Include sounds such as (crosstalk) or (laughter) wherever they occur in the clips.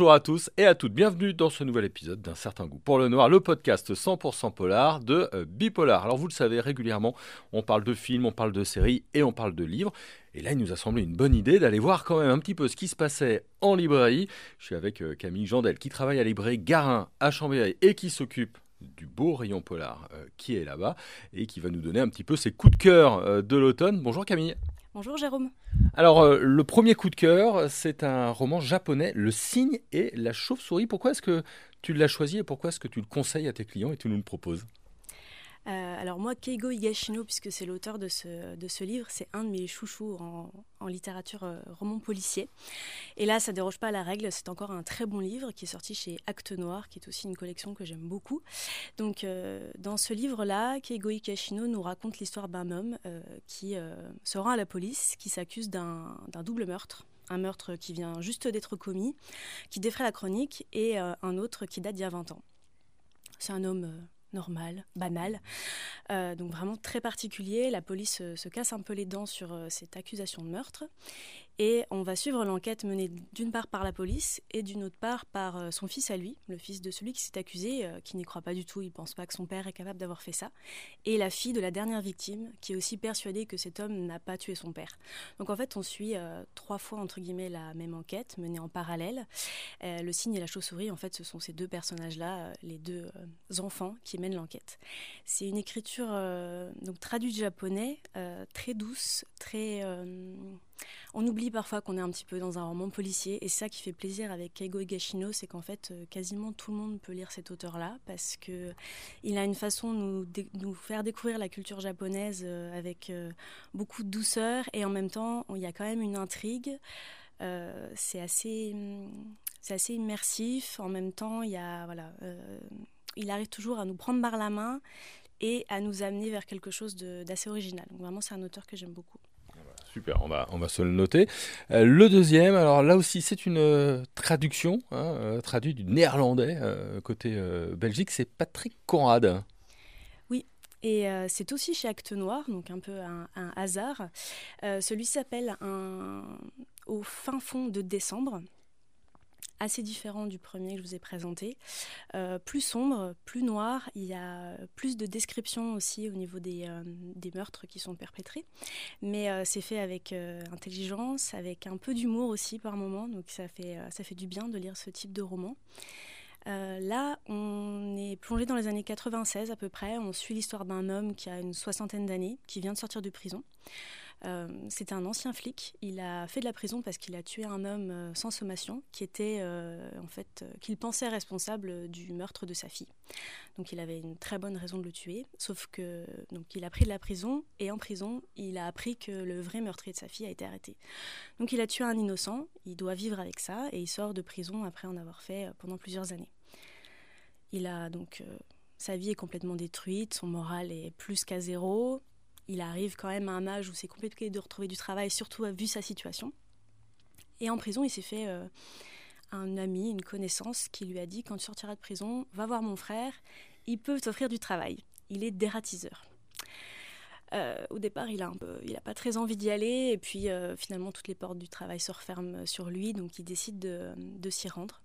Bonjour à tous et à toutes, bienvenue dans ce nouvel épisode d'un certain goût pour le noir, le podcast 100% polar de euh, Bipolar. Alors vous le savez, régulièrement on parle de films, on parle de séries et on parle de livres. Et là il nous a semblé une bonne idée d'aller voir quand même un petit peu ce qui se passait en librairie. Je suis avec euh, Camille Jandel qui travaille à la librairie Garin à Chambéry et qui s'occupe du beau rayon polar euh, qui est là-bas et qui va nous donner un petit peu ses coups de cœur de l'automne. Bonjour Camille. Bonjour Jérôme. Alors, euh, le premier coup de cœur, c'est un roman japonais, Le cygne et la chauve-souris. Pourquoi est-ce que tu l'as choisi et pourquoi est-ce que tu le conseilles à tes clients et tu nous le proposes? Euh, alors moi, Keigo Higashino, puisque c'est l'auteur de ce, de ce livre, c'est un de mes chouchous en, littérature euh, roman policier. Et là, ça déroge pas à la règle, c'est encore un très bon livre qui est sorti chez Acte Noir, qui est aussi une collection que j'aime beaucoup. Donc euh, dans ce livre-là, Keigo Higashino nous raconte l'histoire d'un homme qui se rend à la police, qui s'accuse d'un double meurtre un meurtre qui vient juste d'être commis, qui défraie la chronique, et un autre qui date d'il y a 20 ans. C'est un homme normal, banal. Euh, donc vraiment très particulier. La police se casse un peu les dents sur euh, cette accusation de meurtre. Et on va suivre l'enquête menée d'une part par la police et d'une autre part par euh, son fils à lui, le fils de celui qui s'est accusé, euh, qui n'y croit pas du tout, il pense pas que son père est capable d'avoir fait ça, et la fille de la dernière victime, qui est aussi persuadée que cet homme n'a pas tué son père. Donc en fait, on suit euh, trois fois, entre guillemets, la même enquête menée en parallèle. le cygne et la chauve-souris, en fait, ce sont ces deux personnages-là, les deux enfants qui mènent l'enquête. C'est une écriture donc traduite japonais, très douce, très on oublie parfois qu'on est un petit peu dans un roman policier et c'est ça qui fait plaisir avec Keigo Higashino, c'est qu'en fait euh, quasiment tout le monde peut lire cet auteur-là parce que il a une façon de nous, faire découvrir la culture japonaise euh, avec euh, beaucoup de douceur et en même temps il y a quand même une intrigue. c'est assez, c'est assez immersif. En même temps, il arrive toujours à nous prendre par la main et à nous amener vers quelque chose d'assez original. Vraiment, c'est un auteur que j'aime beaucoup. Super, on va, on va se le noter. Euh, le deuxième, alors là aussi, c'est une euh, traduction, hein, euh, traduit du néerlandais côté Belgique, c'est Patrick Conrad. Oui, et c'est aussi chez Acte Noir, donc un peu un, un hasard. celui s'appelle Au fin fond de décembre assez différent du premier que je vous ai présenté. Euh, plus sombre, plus noir, il y a plus de descriptions aussi au niveau des, euh, des meurtres qui sont perpétrés. Mais euh, c'est fait avec intelligence, avec un peu d'humour aussi par moment, donc ça fait, ça fait du bien de lire ce type de roman. là, on est plongé dans les années 96 à peu près. On suit l'histoire d'un homme qui a une soixantaine d'années, qui vient de sortir de prison. Euh, c'était un ancien flic. Il a fait de la prison parce qu'il a tué un homme euh, sans sommation, qui était euh, en fait qu'il pensait responsable du meurtre de sa fille. Donc il avait une très bonne raison de le tuer. Sauf que donc il a pris de la prison et en prison il a appris que le vrai meurtrier de sa fille a été arrêté. Donc il a tué un innocent. Il doit vivre avec ça et il sort de prison après en avoir fait pendant plusieurs années. Il a donc sa vie est complètement détruite, son moral est plus qu'à zéro il arrive quand même à un âge où c'est compliqué de retrouver du travail, surtout vu sa situation. Et en prison, il s'est fait euh, un ami, une connaissance qui lui a dit quand tu sortiras de prison, va voir mon frère, il peut t'offrir du travail. Il est dératiseur. Euh, au départ, il a, pas très envie d'y aller, et puis euh, finalement, toutes les portes du travail se referment sur lui, donc il décide de s'y rendre.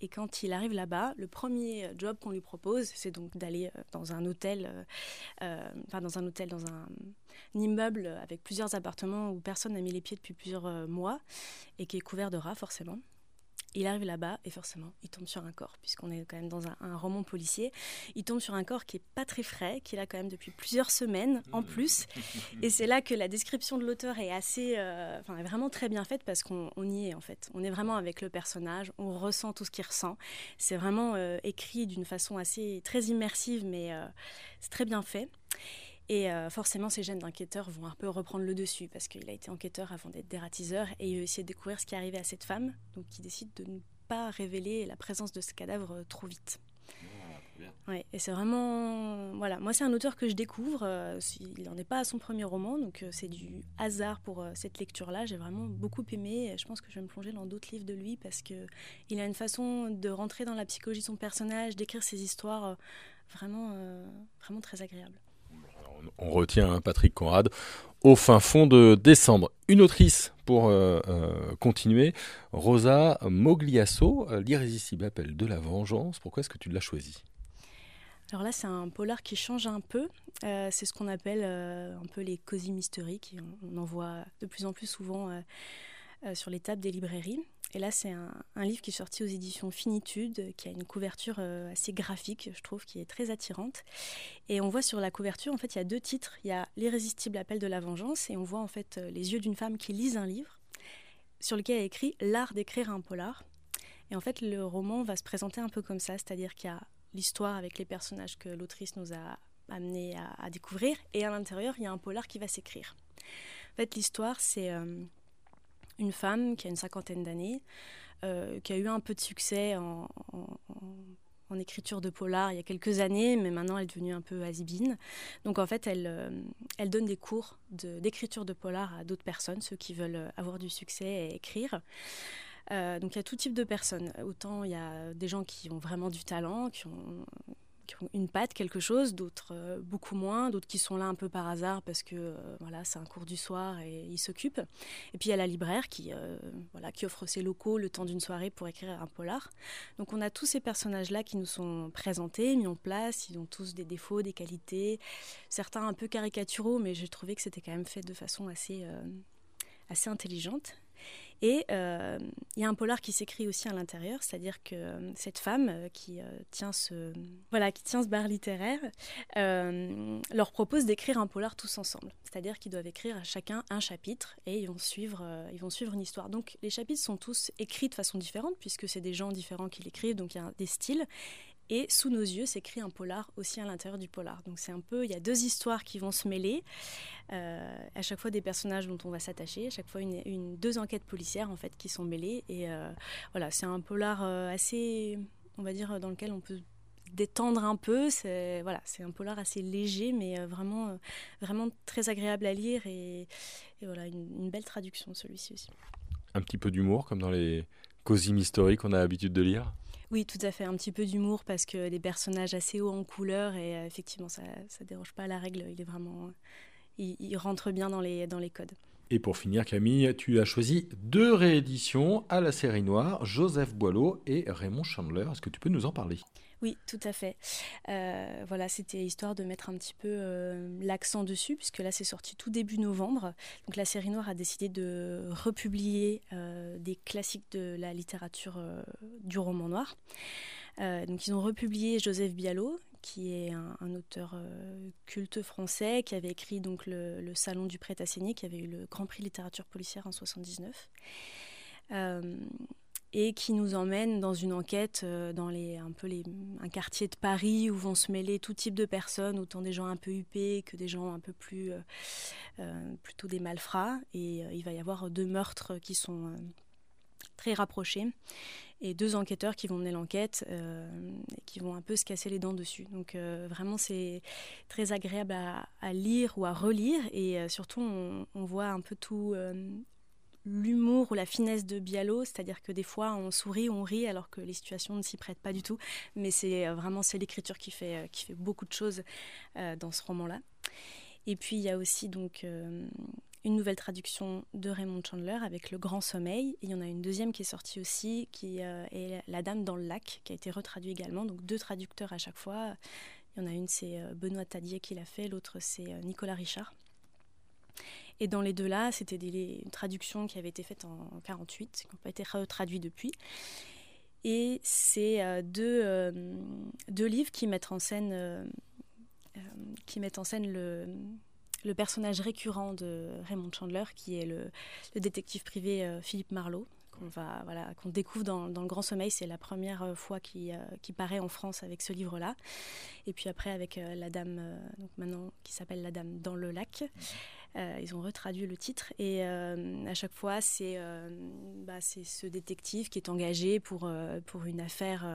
Et quand il arrive là-bas, le premier job qu'on lui propose, c'est donc d'aller euh, dans un hôtel, euh, euh, enfin dans un hôtel, dans un, immeuble avec plusieurs appartements où personne n'a mis les pieds depuis plusieurs mois et qui est couvert de rats forcément. Il arrive là-bas et forcément, il tombe sur un corps, puisqu'on est quand même dans un, roman policier. Il tombe sur un corps qui est pas très frais, qu'il a quand même depuis plusieurs semaines en plus. (laughs) Et c'est là que la description de l'auteur est assez, euh, enfin, vraiment très bien faite parce qu'on y est en fait. On est vraiment avec le personnage, on ressent tout ce qu'il ressent. C'est vraiment euh, écrit d'une façon assez très immersive, mais euh, c'est très bien fait. Et euh, forcément, ces gènes d'enquêteurs vont un peu reprendre le dessus parce qu'il a été enquêteur avant d'être dératiseur et il veut essayer de découvrir ce qui est arrivé à cette femme, donc il décide de ne pas révéler la présence de ce cadavre euh, trop vite. Ah, ouais, et c'est vraiment. Voilà, moi, c'est un auteur que je découvre. Euh, il n'en est pas à son premier roman, donc c'est du hasard pour cette lecture-là. J'ai vraiment beaucoup aimé. Et je pense que je vais me plonger dans d'autres livres de lui parce qu'il a une façon de rentrer dans la psychologie de son personnage, d'écrire ses histoires vraiment, vraiment très agréable on retient hein, Patrick Conrad au fin fond de décembre. Une autrice pour euh, euh, continuer, Rosa Mogliasso, l'irrésistible appel de la vengeance. Pourquoi est-ce que tu l'as choisi alors là, c'est un polar qui change un peu. c'est ce qu'on appelle un peu les cosy mysteries. On, en voit de plus en plus souvent sur les tables des librairies. Et là, c'est un, livre qui est sorti aux éditions Finitude, qui a une couverture euh, assez graphique, je trouve, qui est très attirante. Et on voit sur la couverture, en fait, il y a deux titres. Il y a L'irrésistible appel de la vengeance, et on voit en fait euh, les yeux d'une femme qui lise un livre sur lequel est écrit L'art d'écrire un polar. Et en fait, le roman va se présenter un peu comme ça, c'est-à-dire qu'il y a l'histoire avec les personnages que l'autrice nous a amenés à, découvrir, et à l'intérieur, il y a un polar qui va s'écrire. En fait, l'histoire, c'est... Euh, une femme qui a une cinquantaine d'années, euh, qui a eu un peu de succès en, écriture de polar il y a quelques années, mais maintenant elle est devenue un peu asibine. Donc en fait, elle, euh, elle donne des cours d'écriture de, polar à d'autres personnes, ceux qui veulent avoir du succès et écrire. Euh, donc il y a tout type de personnes. Autant il y a des gens qui ont vraiment du talent, qui ont une patte, quelque chose, d'autres euh, beaucoup moins, d'autres qui sont là un peu par hasard parce que euh, voilà, c'est un cours du soir et ils s'occupent. Et puis il y a la libraire qui, euh, voilà, qui offre ses locaux le temps d'une soirée pour écrire un polar. Donc on a tous ces personnages-là qui nous sont présentés, mis en place, ils ont tous des défauts, des qualités, certains un peu caricaturaux, mais j'ai trouvé que c'était quand même fait de façon assez, assez intelligente. Et euh, il y a un polar qui s'écrit aussi à l'intérieur, c'est-à-dire que euh, cette femme euh, qui, tient ce, voilà, qui tient ce bar littéraire leur propose d'écrire un polar tous ensemble. C'est-à-dire qu'ils doivent écrire à chacun un chapitre et ils vont, suivre, ils vont suivre une histoire. Donc les chapitres sont tous écrits de façon différente puisque c'est des gens différents qui l'écrivent, donc il y a des styles. Et sous nos yeux s'écrit un polar aussi à l'intérieur du polar. Donc c'est un peu, il y a deux histoires qui vont se mêler. Euh, à chaque fois des personnages dont on va s'attacher, à chaque fois une, deux enquêtes policières en fait qui sont mêlées. Et euh, voilà, c'est un polar euh, assez, on va dire, dans lequel on peut détendre un peu. C'est voilà, c'est un polar assez léger, mais vraiment, vraiment très agréable à lire et, voilà, une, belle traduction celui-ci aussi. Un petit peu d'humour comme dans les cosy mystery qu'on a l'habitude de lire? Oui, tout à fait. Un petit peu d'humour parce que des personnages assez hauts en couleur et euh, effectivement, ça ne déroge pas à la règle. Il est vraiment. Il, rentre bien dans les, dans les codes. Et pour finir, Camille, tu as choisi deux rééditions à la série noire, Joseph Boileau et Raymond Chandler. Est-ce que tu peux nous en parler? Oui, tout à fait. Euh, voilà, c'était histoire de mettre un petit peu euh, l'accent dessus, puisque là c'est sorti tout début novembre. Donc la série noire a décidé de republier euh, des classiques de la littérature du roman noir. donc ils ont republié Joseph Bialot, qui est un, auteur culte français, qui avait écrit donc le, Salon du prêt à qui avait eu le Grand Prix littérature policière en 79 et qui nous emmène dans une enquête euh, dans les, un peu les, un quartier de Paris où vont se mêler tout type de personnes, autant des gens un peu huppés que des gens un peu plus euh, euh, plutôt des malfrats. Et il va y avoir deux meurtres qui sont très rapprochés et deux enquêteurs qui vont mener l'enquête et qui vont un peu se casser les dents dessus. Donc vraiment c'est très agréable à, lire ou à relire et surtout on, on, voit un peu tout l'humour ou la finesse de Bialo, c'est-à-dire que des fois on sourit, on rit alors que les situations ne s'y prêtent pas du tout, mais c'est euh, vraiment c'est l'écriture qui fait, euh, qui fait beaucoup de choses euh, dans ce roman-là. Et puis il y a aussi donc une nouvelle traduction de Raymond Chandler avec Le Grand Sommeil. Et il y en a une deuxième qui est sortie aussi, qui est La Dame dans le lac, qui a été retraduit également. Donc deux traducteurs à chaque fois. Il y en a une, c'est Benoît Tadier qui l'a fait, l'autre c'est Nicolas Richard. Et dans les deux-là, c'était des traductions qui avaient été faites en 48, qui n'ont pas été traduites depuis. Et c'est euh, deux, euh, deux, livres qui mettent en scène, euh, qui mettent en scène le, le, personnage récurrent de Raymond Chandler, qui est le, détective privé Philippe Marlowe, qu'on voilà découvre dans, dans, le Grand Sommeil. C'est la première fois qu'il qui paraît en France avec ce livre-là. Et puis après avec la dame, donc maintenant qui s'appelle La Dame dans le lac. Ils ont retraduit le titre et euh, à chaque fois, euh, bah, c'est ce détective qui est engagé pour, pour une affaire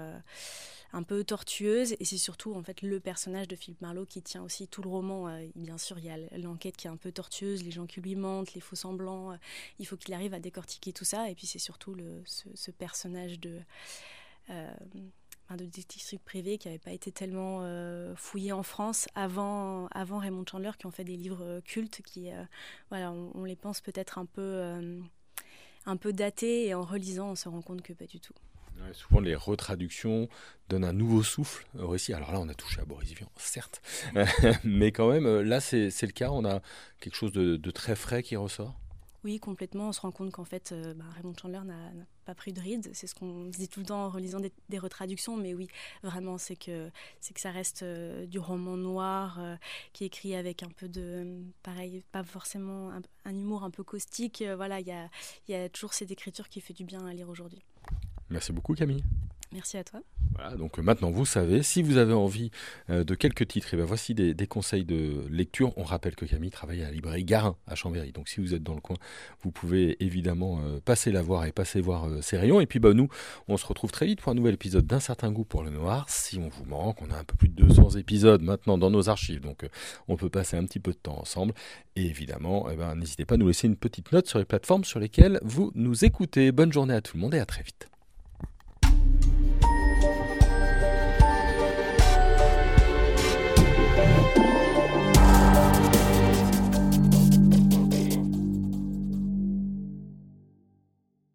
un peu tortueuse et c'est surtout en fait le personnage de Philippe Marlowe qui tient aussi tout le roman. bien sûr, il y a l'enquête qui est un peu tortueuse, les gens qui lui mentent, les faux semblants. il faut qu'il arrive à décortiquer tout ça et puis c'est surtout ce, personnage de un détective privé qui n'avait pas été tellement euh, fouillé en France avant, avant Raymond Chandler, qui ont fait des livres cultes qui, voilà, on, les pense peut-être un peu, un peu datés et en relisant, on se rend compte que pas du tout. souvent, les retraductions donnent un nouveau souffle au récit. Alors là, on a touché à Boris Vian, certes, (laughs) mais quand même, là, c'est le cas. On a quelque chose de très frais qui ressort. Oui, complètement. On se rend compte qu'en fait, euh, bah, Raymond Chandler n'a pas pris de ride. C'est ce qu'on dit tout le temps en relisant des, retraductions. Mais oui, vraiment, c'est que, que ça reste euh, du roman noir euh, qui est écrit avec un peu de. Pareil, pas forcément un, humour un peu caustique. voilà, il y a, y a toujours cette écriture qui fait du bien à lire aujourd'hui. Merci beaucoup, Camille. Merci à toi. Voilà, donc euh, maintenant vous savez, si vous avez envie euh, de quelques titres, eh ben voici des, conseils de lecture. On rappelle que Camille travaille à la librairie Garin à Chambéry, donc si vous êtes dans le coin, vous pouvez évidemment euh, passer la voir et passer voir ses rayons. Et puis bah, nous, on se retrouve très vite pour un nouvel épisode d'un certain goût pour le noir. Si on vous manque, on a un peu plus de 200 épisodes maintenant dans nos archives, donc on peut passer un petit peu de temps ensemble. Et évidemment, eh ben, n'hésitez pas à nous laisser une petite note sur les plateformes sur lesquelles vous nous écoutez. Bonne journée à tout le monde et à très vite.